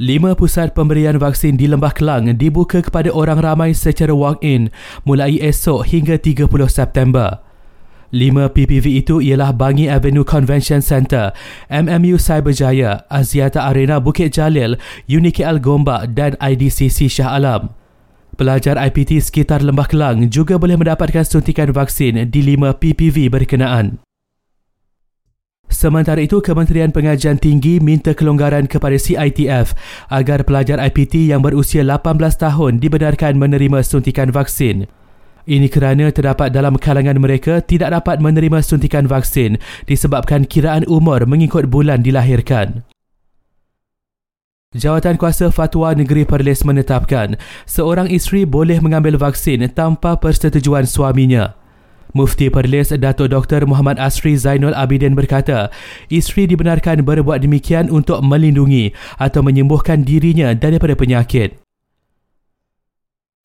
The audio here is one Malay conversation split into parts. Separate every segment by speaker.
Speaker 1: Lima pusat pemberian vaksin di Lembah Kelang dibuka kepada orang ramai secara walk-in mulai esok hingga 30 September. Lima PPV itu ialah Bangi Avenue Convention Centre, MMU Cyberjaya, Aziata Arena Bukit Jalil, UniKL Gombak dan IDCC Shah Alam. Pelajar IPT sekitar Lembah Kelang juga boleh mendapatkan suntikan vaksin di lima PPV berkenaan. Sementara itu, Kementerian Pengajian Tinggi minta kelonggaran kepada CITF agar pelajar IPT yang berusia 18 tahun dibenarkan menerima suntikan vaksin. Ini kerana terdapat dalam kalangan mereka tidak dapat menerima suntikan vaksin disebabkan kiraan umur mengikut bulan dilahirkan. Jawatan Kuasa Fatwa Negeri Perlis menetapkan seorang isteri boleh mengambil vaksin tanpa persetujuan suaminya. Mufti Perlis Datuk Dr. Muhammad Asri Zainul Abidin berkata, isteri dibenarkan berbuat demikian untuk melindungi atau menyembuhkan dirinya daripada penyakit.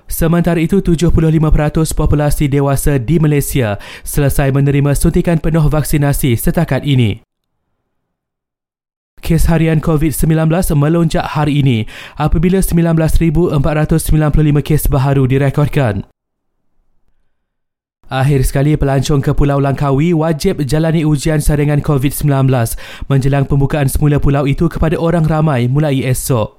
Speaker 1: Sementara itu, 75% populasi dewasa di Malaysia selesai menerima suntikan penuh vaksinasi setakat ini. Kes harian COVID-19 melonjak hari ini apabila 19,495 kes baharu direkodkan. Akhir sekali pelancong ke Pulau Langkawi wajib jalani ujian saringan COVID-19 menjelang pembukaan semula pulau itu kepada orang ramai mulai esok.